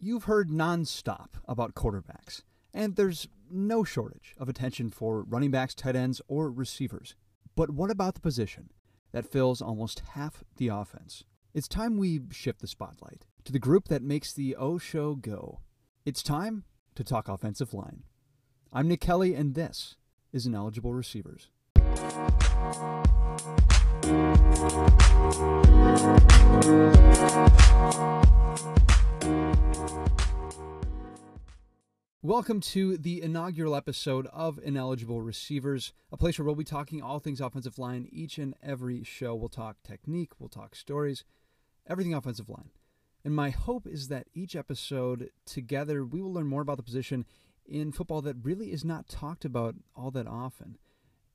You've heard nonstop about quarterbacks, and there's no shortage of attention for running backs, tight ends, or receivers. But what about the position that fills almost half the offense? It's time we shift the spotlight to the group that makes the O Show go. It's time to talk offensive line. I'm Nick Kelly, and this is Ineligible Receivers. Welcome to the inaugural episode of Ineligible Receivers, a place where we'll be talking all things offensive line each and every show. We'll talk technique, we'll talk stories, everything offensive line. And my hope is that each episode together we will learn more about the position in football that really is not talked about all that often.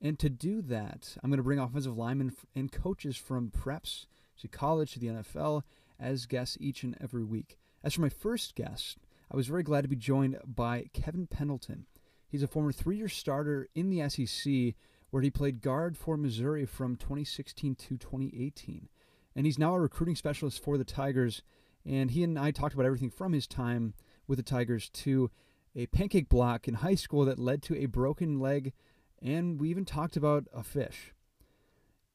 And to do that, I'm going to bring offensive linemen and coaches from preps to college to the NFL as guests each and every week. As for my first guest, I was very glad to be joined by Kevin Pendleton. He's a former three year starter in the SEC, where he played guard for Missouri from 2016 to 2018. And he's now a recruiting specialist for the Tigers. And he and I talked about everything from his time with the Tigers to a pancake block in high school that led to a broken leg. And we even talked about a fish.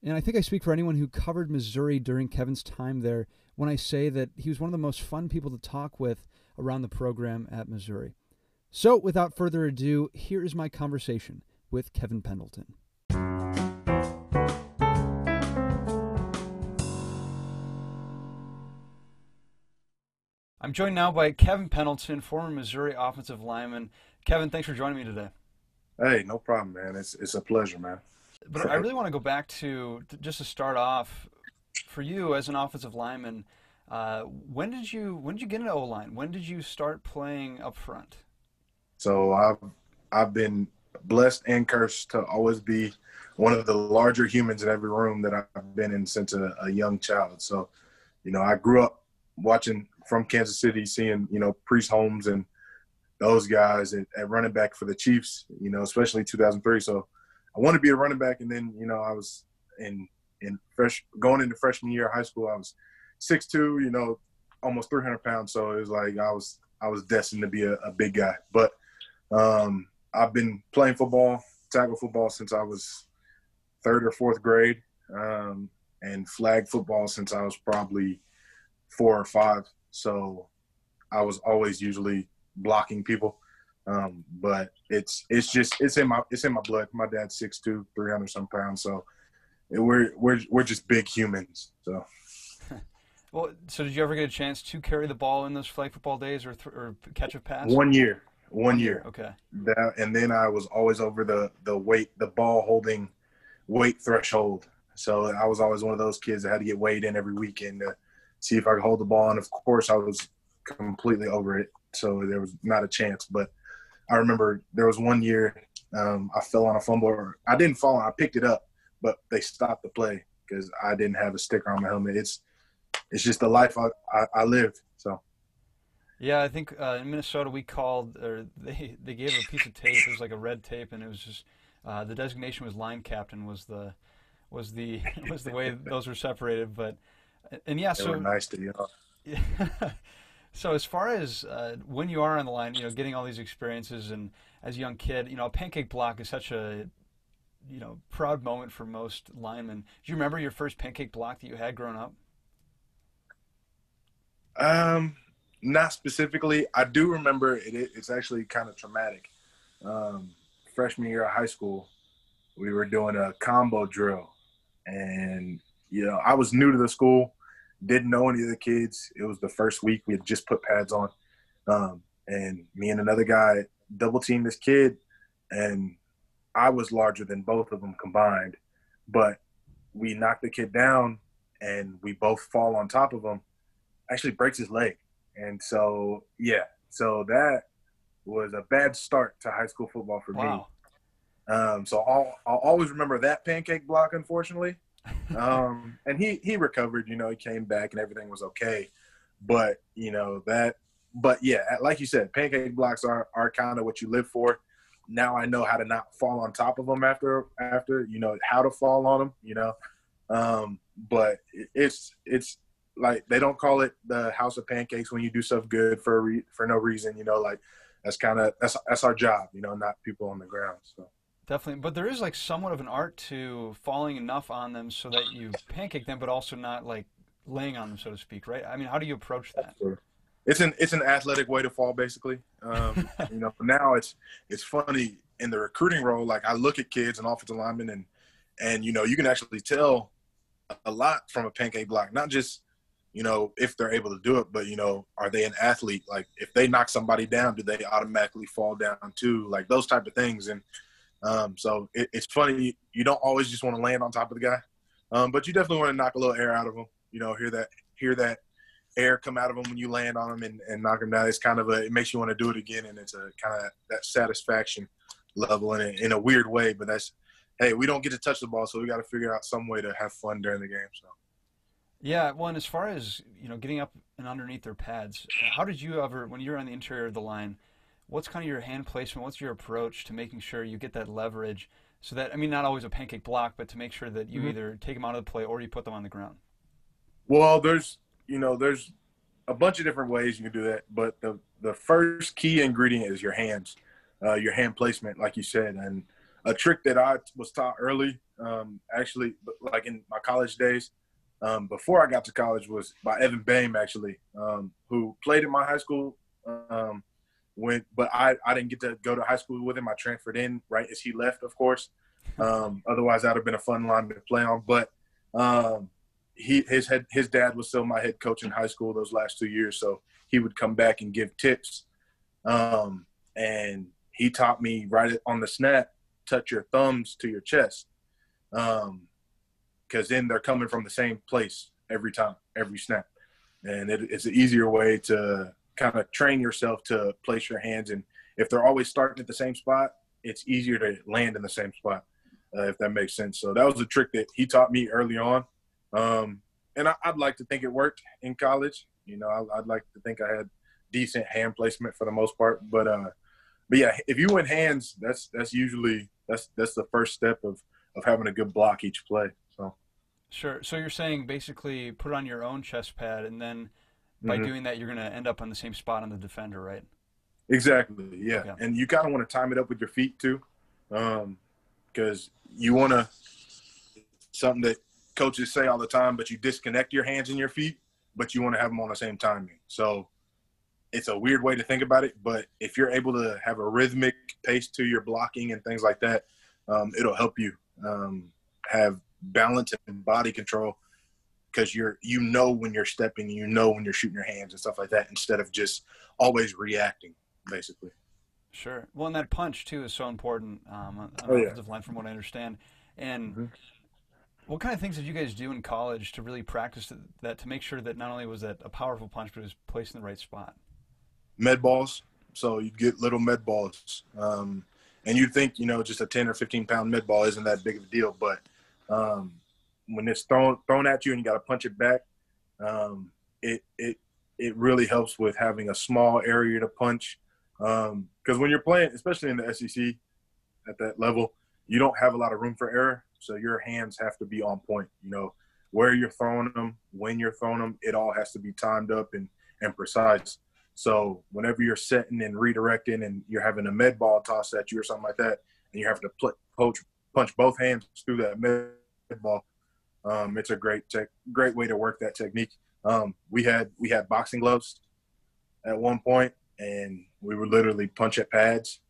And I think I speak for anyone who covered Missouri during Kevin's time there when I say that he was one of the most fun people to talk with around the program at Missouri. So, without further ado, here is my conversation with Kevin Pendleton. I'm joined now by Kevin Pendleton, former Missouri offensive lineman. Kevin, thanks for joining me today. Hey, no problem, man. It's it's a pleasure, man. But I really want to go back to, to just to start off for you as an offensive lineman. Uh, when did you when did you get into O line? When did you start playing up front? So I've I've been blessed and cursed to always be one of the larger humans in every room that I've been in since a, a young child. So, you know, I grew up watching from Kansas City, seeing you know Priest Holmes and those guys at, at running back for the Chiefs. You know, especially 2003. So I wanted to be a running back, and then you know I was in in fresh going into freshman year of high school. I was six two, you know, almost 300 pounds. So it was like I was I was destined to be a, a big guy. But um, I've been playing football, tackle football since I was third or fourth grade, um, and flag football since I was probably four or five. So I was always usually blocking people. Um, but it's it's just it's in my it's in my blood. My dad's 6'2", 300 some pounds, so we're we're we're just big humans. So well, so did you ever get a chance to carry the ball in those flag football days, or th- or catch a pass? One year, one year. Okay. That, and then I was always over the the weight, the ball holding weight threshold. So I was always one of those kids that had to get weighed in every weekend to see if I could hold the ball. And of course, I was completely over it, so there was not a chance. But I remember there was one year um, I fell on a fumble. I didn't fall, I picked it up, but they stopped the play because I didn't have a sticker on my helmet. It's it's just the life I, I, I lived. So. Yeah, I think uh, in Minnesota we called, or they they gave a piece of tape. It was like a red tape, and it was just uh, the designation was line captain was the was the was the way those were separated. But and yeah, they so nice to you. Yeah. So as far as uh, when you are on the line, you know, getting all these experiences, and as a young kid, you know, a pancake block is such a you know proud moment for most linemen. Do you remember your first pancake block that you had growing up? Um, not specifically. I do remember it. It's actually kind of traumatic. Um, freshman year of high school, we were doing a combo drill, and you know I was new to the school, didn't know any of the kids. It was the first week we had just put pads on, um, and me and another guy double teamed this kid, and I was larger than both of them combined, but we knocked the kid down, and we both fall on top of him actually breaks his leg. And so, yeah, so that was a bad start to high school football for wow. me. Um, so I'll, I'll always remember that pancake block, unfortunately. Um, and he, he recovered, you know, he came back and everything was okay. But, you know, that, but yeah, like you said, pancake blocks are, are kind of what you live for. Now I know how to not fall on top of them after, after, you know, how to fall on them, you know. Um, but it's, it's, like they don't call it the house of pancakes when you do stuff good for re- for no reason. You know, like that's kind of that's that's our job. You know, not people on the ground. So definitely, but there is like somewhat of an art to falling enough on them so that you pancake them, but also not like laying on them, so to speak. Right? I mean, how do you approach that? It's an it's an athletic way to fall, basically. Um, you know, now it's it's funny in the recruiting role. Like I look at kids and offensive linemen, and and you know you can actually tell a lot from a pancake block, not just you know, if they're able to do it. But you know, are they an athlete? Like, if they knock somebody down, do they automatically fall down too? Like those type of things. And um, so it, it's funny. You don't always just want to land on top of the guy, um, but you definitely want to knock a little air out of him. You know, hear that, hear that air come out of him when you land on him and, and knock him down. It's kind of a, it makes you want to do it again, and it's a kind of that satisfaction level in in a weird way. But that's, hey, we don't get to touch the ball, so we got to figure out some way to have fun during the game. So. Yeah, well, and as far as you know, getting up and underneath their pads, how did you ever, when you're on the interior of the line, what's kind of your hand placement? What's your approach to making sure you get that leverage, so that I mean, not always a pancake block, but to make sure that you mm-hmm. either take them out of the play or you put them on the ground. Well, there's you know there's a bunch of different ways you can do that, but the the first key ingredient is your hands, uh, your hand placement, like you said, and a trick that I was taught early, um, actually, like in my college days um, before I got to college was by Evan Boehm, actually, um, who played in my high school. Um, when, but I, I didn't get to go to high school with him. I transferred in right as he left, of course. Um, otherwise, that'd have been a fun line to play on. But um, he his head his dad was still my head coach in high school those last two years, so he would come back and give tips. Um, and he taught me right on the snap, touch your thumbs to your chest. Um, because then they're coming from the same place every time, every snap. And it, it's an easier way to kind of train yourself to place your hands. And if they're always starting at the same spot, it's easier to land in the same spot, uh, if that makes sense. So that was a trick that he taught me early on. Um, and I, would like to think it worked in college. You know, I, would like to think I had decent hand placement for the most part. But uh, but yeah, if you win hands, that's that's usually that's that's the first step of of having a good block each play. So sure. So you're saying basically put on your own chest pad, and then by mm-hmm. doing that, you're going to end up on the same spot on the defender, right? Exactly. Yeah. And you kind of want to time it up with your feet too, because um, you want to something that coaches say all the time, but you disconnect your hands and your feet, but you want to have them on the same timing. So it's a weird way to think about it, but if you're able to have a rhythmic pace to your blocking and things like that, um, it'll help you um, have balance and body control because you're you know when you're stepping you know when you're shooting your hands and stuff like that instead of just always reacting basically. Sure. Well and that punch too is so important. Um, on oh, offensive yeah. line from what i understand. And mm-hmm. what kind of things did you guys do in college to really practice that to make sure that not only was that a powerful punch but it was placed in the right spot? Med balls. So you get little med balls. Um, and you'd think you know just a 10 or 15 pound med ball isn't that big of a deal but um, when it's thrown thrown at you and you got to punch it back, um, it it it really helps with having a small area to punch. Because um, when you're playing, especially in the SEC at that level, you don't have a lot of room for error. So your hands have to be on point. You know where you're throwing them, when you're throwing them, it all has to be timed up and and precise. So whenever you're setting and redirecting, and you're having a med ball toss at you or something like that, and you have to punch punch both hands through that med ball. Um, it's a great tech, great way to work that technique. Um, we had we had boxing gloves at one point, and we would literally punch at pads,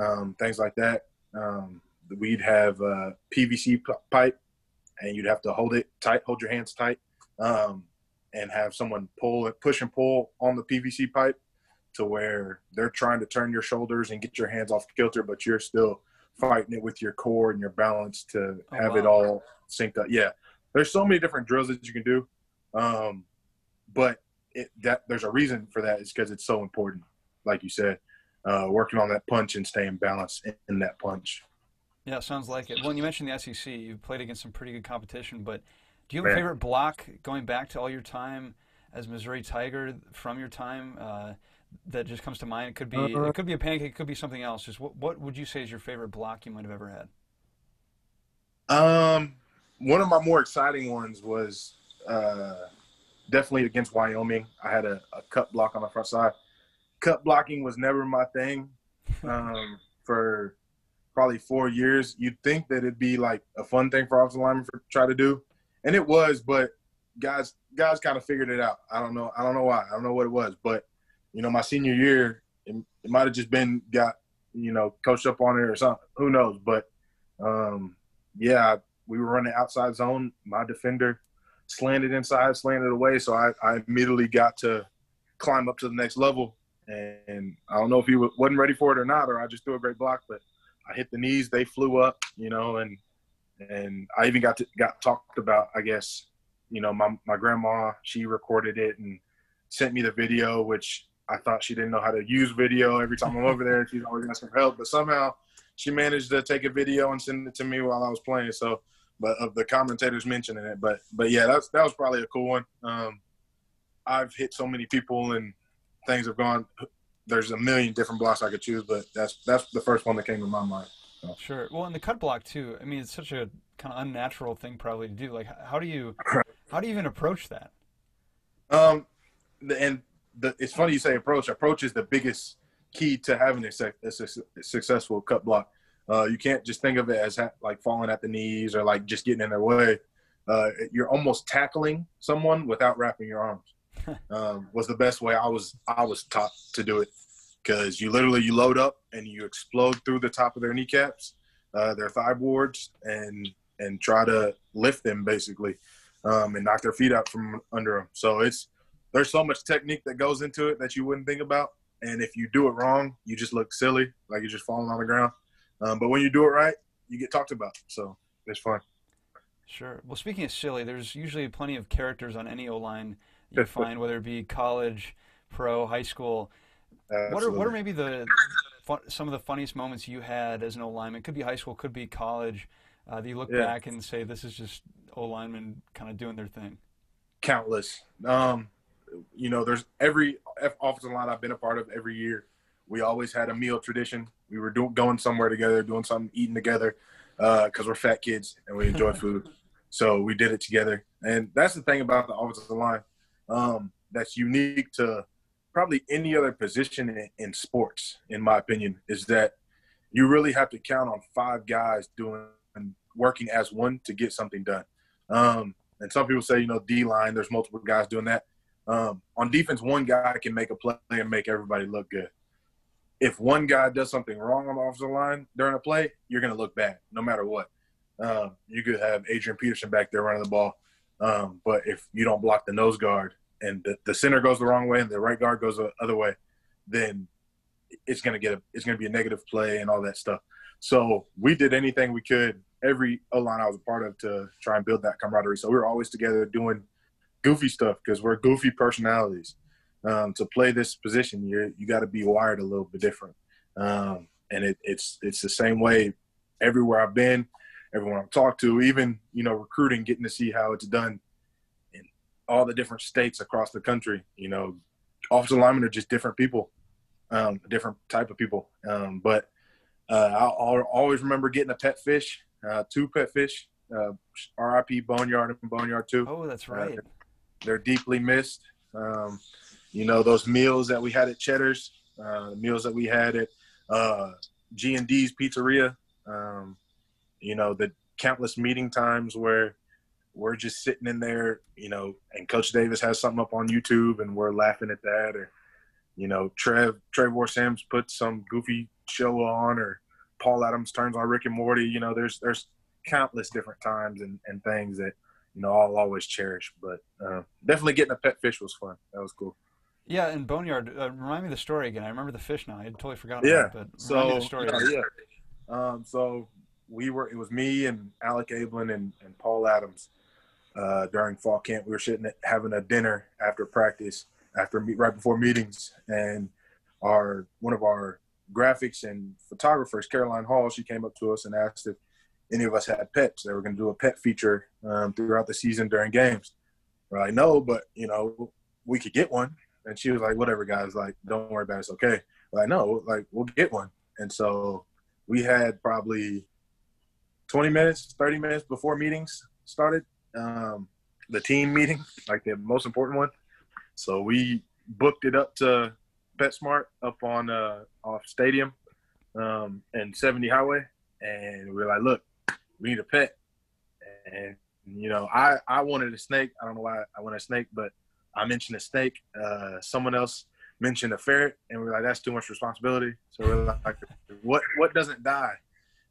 um, things like that. Um, we'd have a PVC pipe, and you'd have to hold it tight, hold your hands tight, um, and have someone pull it, push and pull on the PVC pipe to where they're trying to turn your shoulders and get your hands off the kilter, but you're still fighting it with your core and your balance to oh, have wow. it all synced up. Yeah, there's so many different drills that you can do, um, but it, that there's a reason for that. Is because it's so important, like you said, uh, working on that punch and staying balanced in, in that punch. Yeah, sounds like it. Well, you mentioned the SEC. You've played against some pretty good competition, but do you have Man. a favorite block going back to all your time as Missouri Tiger from your time? Uh, that just comes to mind? It could be uh, it could be a pancake, it could be something else. Just what what would you say is your favorite block you might have ever had? Um, one of my more exciting ones was uh, definitely against Wyoming. I had a, a cut block on the front side. Cut blocking was never my thing um, for probably four years. You'd think that it'd be like a fun thing for offensive linemen to try to do, and it was. But guys, guys kind of figured it out. I don't know. I don't know why. I don't know what it was. But you know, my senior year, it, it might have just been got you know coached up on it or something. Who knows? But um, yeah, we were running outside zone. My defender slanted inside, slanted away. So I, I immediately got to climb up to the next level. And I don't know if he wasn't ready for it or not, or I just threw a great block, but I hit the knees. They flew up, you know, and and I even got to got talked about. I guess, you know, my my grandma she recorded it and sent me the video, which I thought she didn't know how to use video. Every time I'm over there, she's always asking for help, but somehow she managed to take a video and send it to me while I was playing. So but of the commentators mentioning it. But but yeah, that's that was probably a cool one. Um, I've hit so many people and things have gone. There's a million different blocks I could choose, but that's that's the first one that came to my mind. So. Sure. Well, and the cut block too. I mean, it's such a kind of unnatural thing probably to do. Like, how do you how do you even approach that? Um, and the, it's funny you say approach. Approach is the biggest key to having a, a, a successful cut block. Uh, you can't just think of it as ha- like falling at the knees or like just getting in their way. Uh, you're almost tackling someone without wrapping your arms. Um, was the best way I was I was taught to do it because you literally you load up and you explode through the top of their kneecaps, uh, their thigh boards, and and try to lift them basically, um, and knock their feet out from under them. So it's there's so much technique that goes into it that you wouldn't think about, and if you do it wrong, you just look silly, like you're just falling on the ground. Um, but when you do it right, you get talked about. So it's fun. Sure. Well, speaking of silly, there's usually plenty of characters on any O line you find, whether it be college, pro, high school. Absolutely. What are what are maybe the some of the funniest moments you had as an O lineman? Could be high school, could be college. Uh, that you look yeah. back and say, "This is just O linemen kind of doing their thing." Countless. Um, you know, there's every offensive line I've been a part of every year we always had a meal tradition. We were doing going somewhere together, doing something, eating together, because uh, we're fat kids and we enjoy food. So we did it together, and that's the thing about the offensive line um, that's unique to probably any other position in, in sports, in my opinion, is that you really have to count on five guys doing working as one to get something done. Um, and some people say, you know, D line, there's multiple guys doing that. Um, on defense, one guy can make a play and make everybody look good if one guy does something wrong on the offensive line during a play, you're going to look bad no matter what. Um, you could have Adrian Peterson back there running the ball, um, but if you don't block the nose guard and the, the, center goes the wrong way and the right guard goes the other way, then it's going to get a it's going to be a negative play and all that stuff. So we did anything we could every O line I was a part of to try and build that camaraderie. So we were always together doing goofy stuff because we're goofy personalities um, to play this position, you you got to be wired a little bit different. Um, and it, it's it's the same way everywhere I've been, everyone I've talked to, even you know recruiting, getting to see how it's done in all the different states across the country. You know, offensive linemen are just different people, um, different type of people. Um, but uh, I'll, always remember getting a pet fish, uh, two pet fish, uh, RIP Boneyard and Boneyard too. Oh, that's uh, right. They're, they're, deeply missed. Um, you know those meals that we had at Cheddar's, uh, meals that we had at uh, G and D's Pizzeria. Um, you know the countless meeting times where we're just sitting in there, you know, and Coach Davis has something up on YouTube and we're laughing at that, or you know, Trev Trevor Sims puts some goofy show on, or Paul Adams turns on Rick and Morty. You know, there's there's countless different times and, and things that you know I'll always cherish. But uh, definitely getting a pet fish was fun. That was cool. Yeah, and Boneyard. Uh, remind me the story again. I remember the fish now. I had totally forgotten. Yeah. It, but so the story. yeah. Um, so we were. It was me and Alec Abeln and, and Paul Adams uh, during fall camp. We were sitting at, having a dinner after practice, after meet right before meetings, and our one of our graphics and photographers, Caroline Hall, she came up to us and asked if any of us had pets. They were going to do a pet feature um, throughout the season during games. We're like, no, but you know, we could get one. And she was like, whatever, guys, like, don't worry about it. It's okay. Like, no, like, we'll get one. And so we had probably 20 minutes, 30 minutes before meetings started. Um, the team meeting, like the most important one. So we booked it up to PetSmart up on uh, off Stadium um, and 70 Highway, and we were like, look, we need a pet, and you know, I I wanted a snake. I don't know why I wanted a snake, but I mentioned a snake. Uh, someone else mentioned a ferret, and we are like, that's too much responsibility. So we're like, what what doesn't die?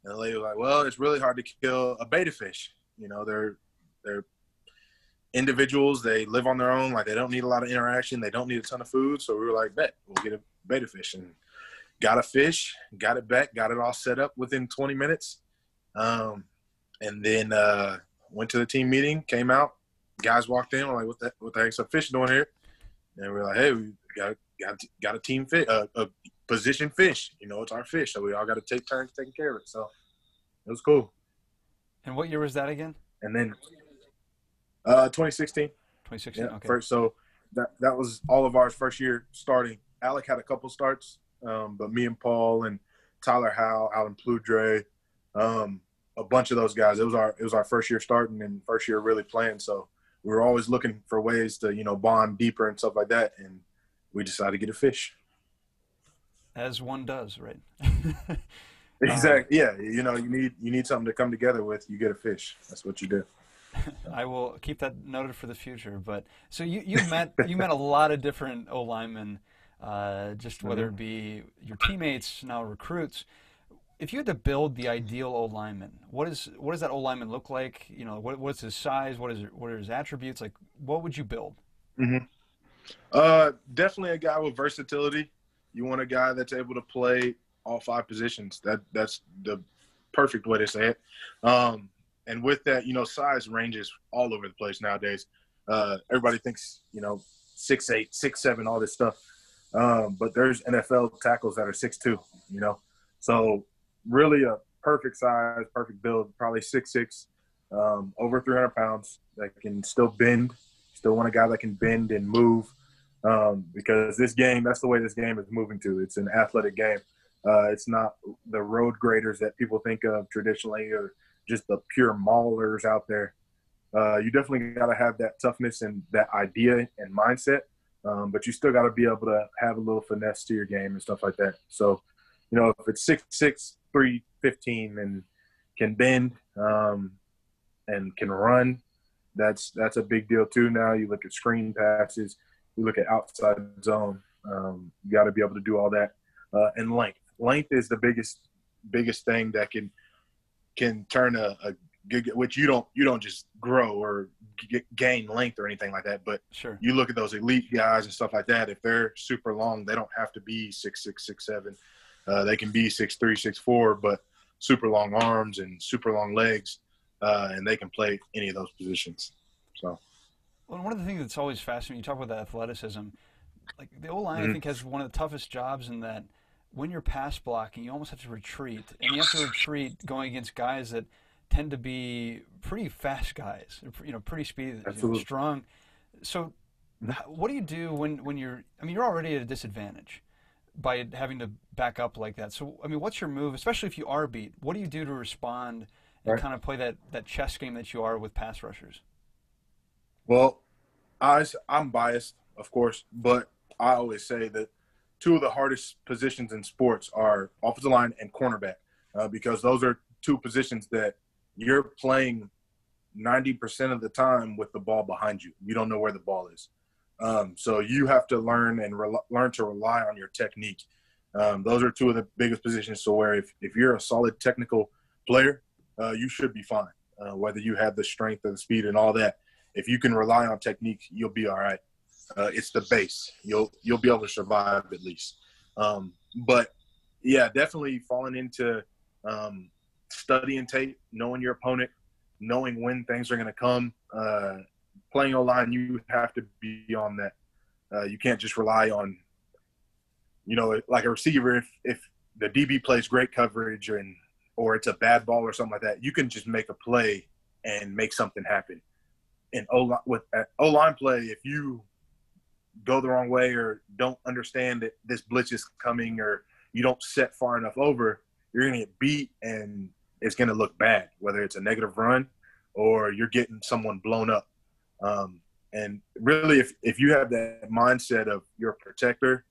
And the lady was like, well, it's really hard to kill a betta fish. You know, they're they're individuals. They live on their own. Like they don't need a lot of interaction. They don't need a ton of food. So we were like, bet we'll get a betta fish and got a fish, got it back, got it all set up within 20 minutes. Um, and then uh, went to the team meeting, came out, guys walked in, we're like, what the, what the heck's a fish doing here? And we're like, hey, we got got got a team fish, uh, a position fish. You know, it's our fish, so we all got to take turns taking care of it. So it was cool. And what year was that again? And then uh, 2016. 2016. Yeah, okay. First, so that that was all of ours first year starting. Alec had a couple starts, um, but me and Paul and Tyler Howe, Alan Ploudre, um, a bunch of those guys. It was our it was our first year starting and first year really playing. So we were always looking for ways to you know bond deeper and stuff like that. And we decided to get a fish. As one does, right? exactly. yeah. You know, you need you need something to come together with. You get a fish. That's what you do. I will keep that noted for the future. But so you you met you met a lot of different O linemen, uh, just whether it mm-hmm. be your teammates now recruits. If you had to build the ideal O lineman, what is what does that O lineman look like? You know, what, what's his size? What is what are his attributes? Like, what would you build? Mm-hmm. Uh, definitely a guy with versatility. You want a guy that's able to play all five positions. That that's the perfect way to say it. Um, and with that, you know, size ranges all over the place nowadays. Uh, everybody thinks, you know, six eight, six seven, all this stuff. Um, but there's NFL tackles that are six two. You know, so really a perfect size, perfect build. Probably six six, um, over 300 pounds that can still bend. Still want a guy that can bend and move um, because this game, that's the way this game is moving to. It's an athletic game. Uh, it's not the road graders that people think of traditionally or just the pure maulers out there. Uh, you definitely got to have that toughness and that idea and mindset, um, but you still got to be able to have a little finesse to your game and stuff like that. So, you know, if it's six six three fifteen and can bend um, and can run, that's that's a big deal too. Now you look at screen passes you look at outside zone. Um, you got to be able to do all that. Uh, and length. Length is the biggest biggest thing that can can turn a, a good, which you don't you don't just grow or get, gain length or anything like that. But sure. you look at those elite guys and stuff like that. If they're super long, they don't have to be six six six seven. Uh, they can be six three six four, but super long arms and super long legs, uh, and they can play any of those positions. So. Well, one of the things that's always fascinating, you talk about the athleticism, like the O line, mm-hmm. I think, has one of the toughest jobs in that when you're pass blocking, you almost have to retreat, and you have to retreat going against guys that tend to be pretty fast guys, you know, pretty speedy, you know, strong. So, mm-hmm. what do you do when when you're? I mean, you're already at a disadvantage by having to back up like that. So, I mean, what's your move, especially if you are beat? What do you do to respond and right. kind of play that that chess game that you are with pass rushers? Well, I, I'm biased, of course, but I always say that two of the hardest positions in sports are offensive line and cornerback uh, because those are two positions that you're playing 90% of the time with the ball behind you. You don't know where the ball is. Um, so you have to learn and re- learn to rely on your technique. Um, those are two of the biggest positions. So where if, if you're a solid technical player, uh, you should be fine, uh, whether you have the strength and the speed and all that if you can rely on technique, you'll be all right. Uh, it's the base. You'll you'll be able to survive at least. Um, but yeah, definitely falling into um, studying tape, knowing your opponent, knowing when things are going to come. Playing O line, you have to be on that. Uh, you can't just rely on, you know, like a receiver. If if the DB plays great coverage and or it's a bad ball or something like that, you can just make a play and make something happen in O with O line play, if you go the wrong way or don't understand that this blitz is coming or you don't set far enough over, you're gonna get beat and it's gonna look bad. Whether it's a negative run or you're getting someone blown up. Um, and really, if, if you have that mindset of you're a protector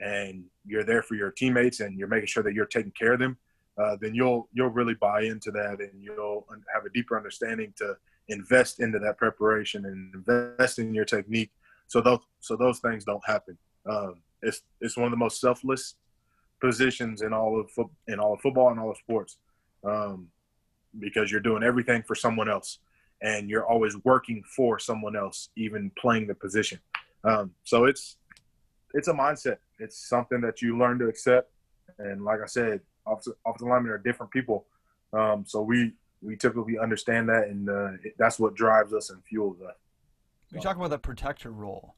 and you're there for your teammates and you're making sure that you're taking care of them, uh, then you'll you'll really buy into that and you'll have a deeper understanding to invest into that preparation and invest in your technique so those so those things don't happen. Um, it's it's one of the most selfless positions in all of in all of football and all of sports um, because you're doing everything for someone else and you're always working for someone else, even playing the position. Um, so it's it's a mindset. It's something that you learn to accept. And like I said, offensive, offensive linemen are different people. Um, so we we typically understand that, and uh, it, that's what drives us and fuels us. You talk about the protector role.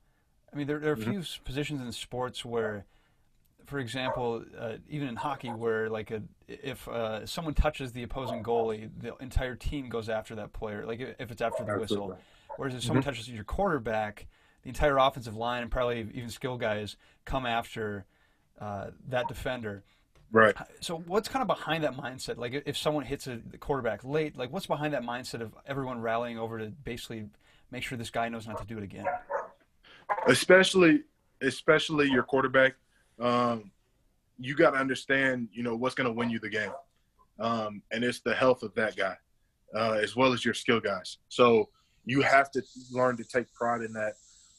I mean, there, there are a few mm-hmm. positions in sports where, for example, uh, even in hockey, where like a, if uh, someone touches the opposing goalie, the entire team goes after that player. Like if it's after the Absolutely. whistle. Whereas if someone mm-hmm. touches your quarterback, the entire offensive line and probably even skill guys come after uh, that defender. Right. So what's kind of behind that mindset? Like if someone hits a quarterback late, like what's behind that mindset of everyone rallying over to basically make sure this guy knows not to do it again? Especially, especially your quarterback. Um, you got to understand, you know, what's going to win you the game, um, and it's the health of that guy, uh, as well as your skill guys. So you have to learn to take pride in that.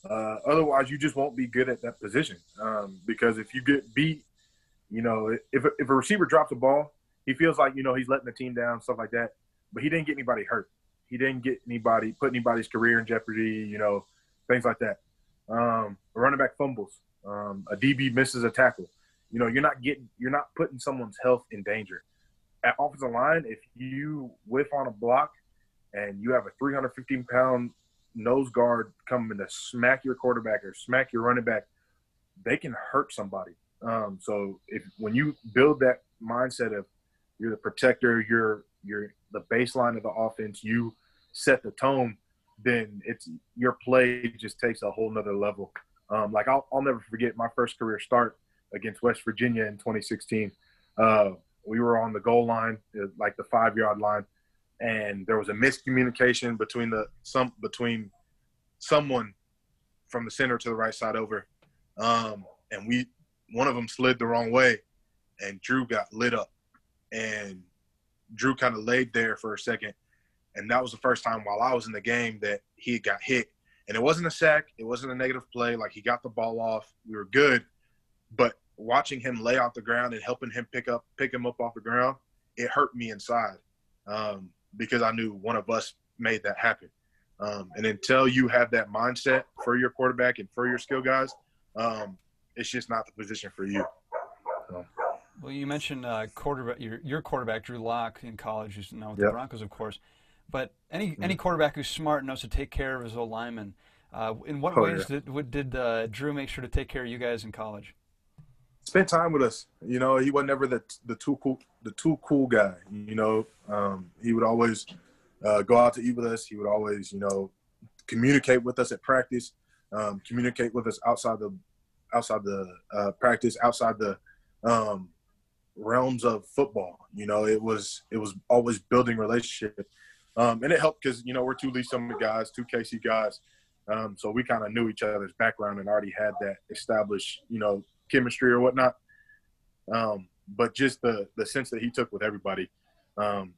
Uh, otherwise, you just won't be good at that position. Um, because if you get beat you know, if if a receiver drops a ball, he feels like you know he's letting the team down, stuff like that. But he didn't get anybody hurt. He didn't get anybody put anybody's career in jeopardy. You know, things like that. Um, running back fumbles. Um, a DB misses a tackle. You know, you're not getting, you're not putting someone's health in danger. At offensive line, if you whiff on a block and you have a 315 pound nose guard coming to smack your quarterback or smack your running back, they can hurt somebody. Um, so if when you build that mindset of you're the protector, you're you're the baseline of the offense, you set the tone, then it's your play just takes a whole nother level. Um, like I'll, I'll never forget my first career start against West Virginia in 2016. Uh, we were on the goal line, uh, like the five yard line, and there was a miscommunication between the some between someone from the center to the right side over, um, and we one of them slid the wrong way, and Drew got lit up, and Drew kind of laid there for a second, and that was the first time while I was in the game that he got hit, and it wasn't a sack, it wasn't a negative play, like he got the ball off, we were good, but watching him lay off the ground and helping him pick up pick him up off the ground, it hurt me inside um, because I knew one of us made that happen. Um, and until you have that mindset for your quarterback and for your skill guys, um, it's just not the position for you. So. Well, you mentioned uh, quarterback, your, your quarterback Drew Lock in college, who's now with yep. the Broncos, of course. But any mm-hmm. any quarterback who's smart knows to take care of his old lineman. Uh, in what oh, ways yeah. did did uh, Drew make sure to take care of you guys in college? Spend time with us. You know, he was never the the too cool the too cool guy. You know, um, he would always uh, go out to eat with us. He would always, you know, communicate with us at practice, um, communicate with us outside the outside the uh, practice, outside the um, realms of football. You know, it was it was always building relationship, um, and it helped because you know we're two Lee's Summit guys, two KC guys, um, so we kind of knew each other's background and already had that established, you know, chemistry or whatnot. Um, but just the the sense that he took with everybody, um,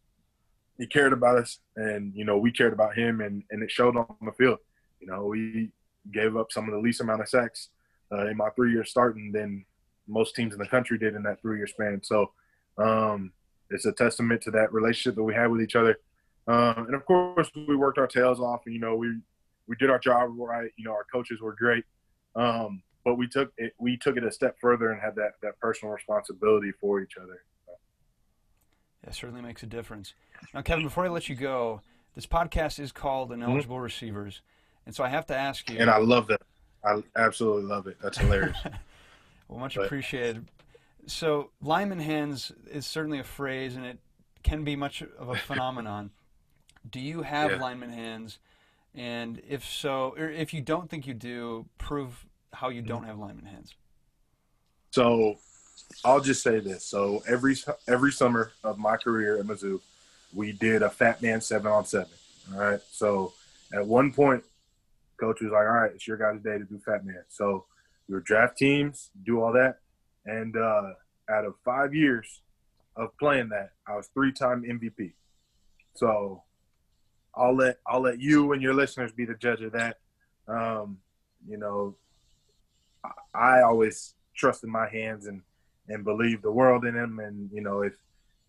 he cared about us, and you know we cared about him, and and it showed on the field. You know, we gave up some of the least amount of sacks uh, in my three years starting than most teams in the country did in that three year span. So um, it's a testament to that relationship that we had with each other. Um, and of course, we worked our tails off. And, you know, we we did our job right. You know, our coaches were great, um, but we took it we took it a step further and had that that personal responsibility for each other. Yeah, certainly makes a difference. Now, Kevin, before I let you go, this podcast is called Ineligible mm-hmm. Receivers, and so I have to ask you. And I love that. I absolutely love it. That's hilarious. well, much but. appreciated. So, lineman hands is certainly a phrase, and it can be much of a phenomenon. Do you have yeah. lineman hands? And if so, or if you don't think you do, prove how you don't have lineman hands. So, I'll just say this. So every every summer of my career at Mizzou, we did a fat man seven on seven. All right. So at one point, coach was like, all right, it's your guys' day to do Fat Man. So we would draft teams, do all that. And uh, out of five years of playing that, I was three time MVP. So I'll let I'll let you and your listeners be the judge of that. Um, you know, I always trust in my hands and and believe the world in them. And you know, if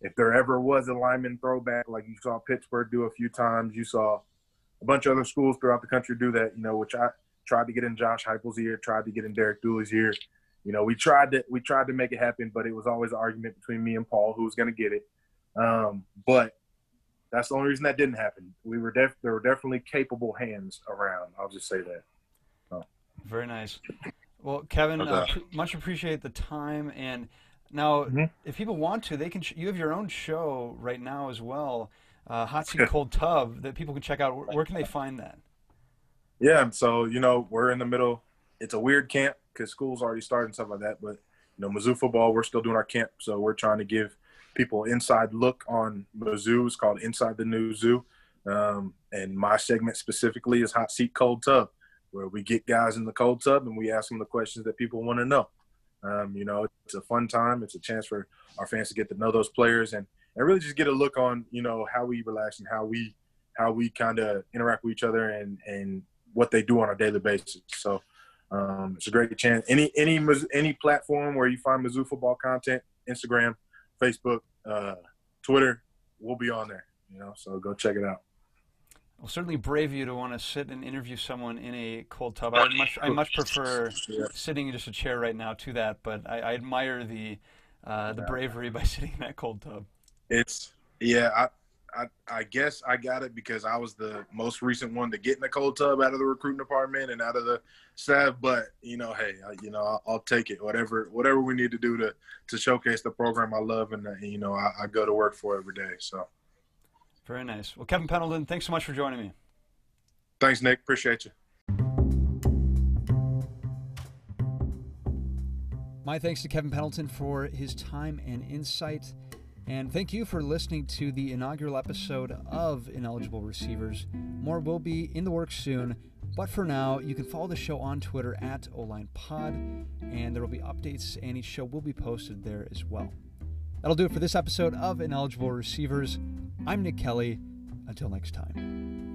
if there ever was a lineman throwback, like you saw Pittsburgh do a few times, you saw a bunch of other schools throughout the country do that. You know, which I tried to get in Josh Heupel's ear, tried to get in Derek Dooley's ear. You know, we tried to we tried to make it happen, but it was always an argument between me and Paul who was going to get it. Um, but that's the only reason that didn't happen. We were def- there were definitely capable hands around. I'll just say that. So. Very nice. Well, Kevin, uh, much appreciate the time. And now, mm-hmm. if people want to, they can. Sh- you have your own show right now as well, uh, Hot Seat Cold Tub, that people can check out. Where can they find that? Yeah, so you know we're in the middle. It's a weird camp because school's already started and stuff like that. But you know, Mizzou football, we're still doing our camp, so we're trying to give people inside look on Mizzou. It's called Inside the New Zoo, um, and my segment specifically is Hot Seat Cold Tub where we get guys in the cold tub and we ask them the questions that people want to know. Um, you know, it's a fun time. It's a chance for our fans to get to know those players and, and really just get a look on, you know, how we relax and how we how we kind of interact with each other and and what they do on a daily basis. So um, it's a great chance. Any any any platform where you find Mizzou football content, Instagram, Facebook, uh, Twitter, we'll be on there. You know, so go check it out. Well, certainly brave you to want to sit and interview someone in a cold tub. I much, I much prefer yeah. sitting in just a chair right now to that, but I, I admire the uh, the bravery by sitting in that cold tub. It's yeah, I, I I guess I got it because I was the most recent one to get in the cold tub out of the recruiting department and out of the staff. But you know, hey, I, you know, I'll, I'll, take it. Whatever whatever we need to do to to showcase the program I love and uh, you know I, I go to work for every day. So. Very nice. Well, Kevin Pendleton, thanks so much for joining me. Thanks, Nick. Appreciate you. My thanks to Kevin Pendleton for his time and insight. And thank you for listening to the inaugural episode of Ineligible Receivers. More will be in the works soon. But for now, you can follow the show on Twitter at OlinePod, and there will be updates, and each show will be posted there as well. That'll do it for this episode of Ineligible Receivers. I'm Nick Kelly. Until next time.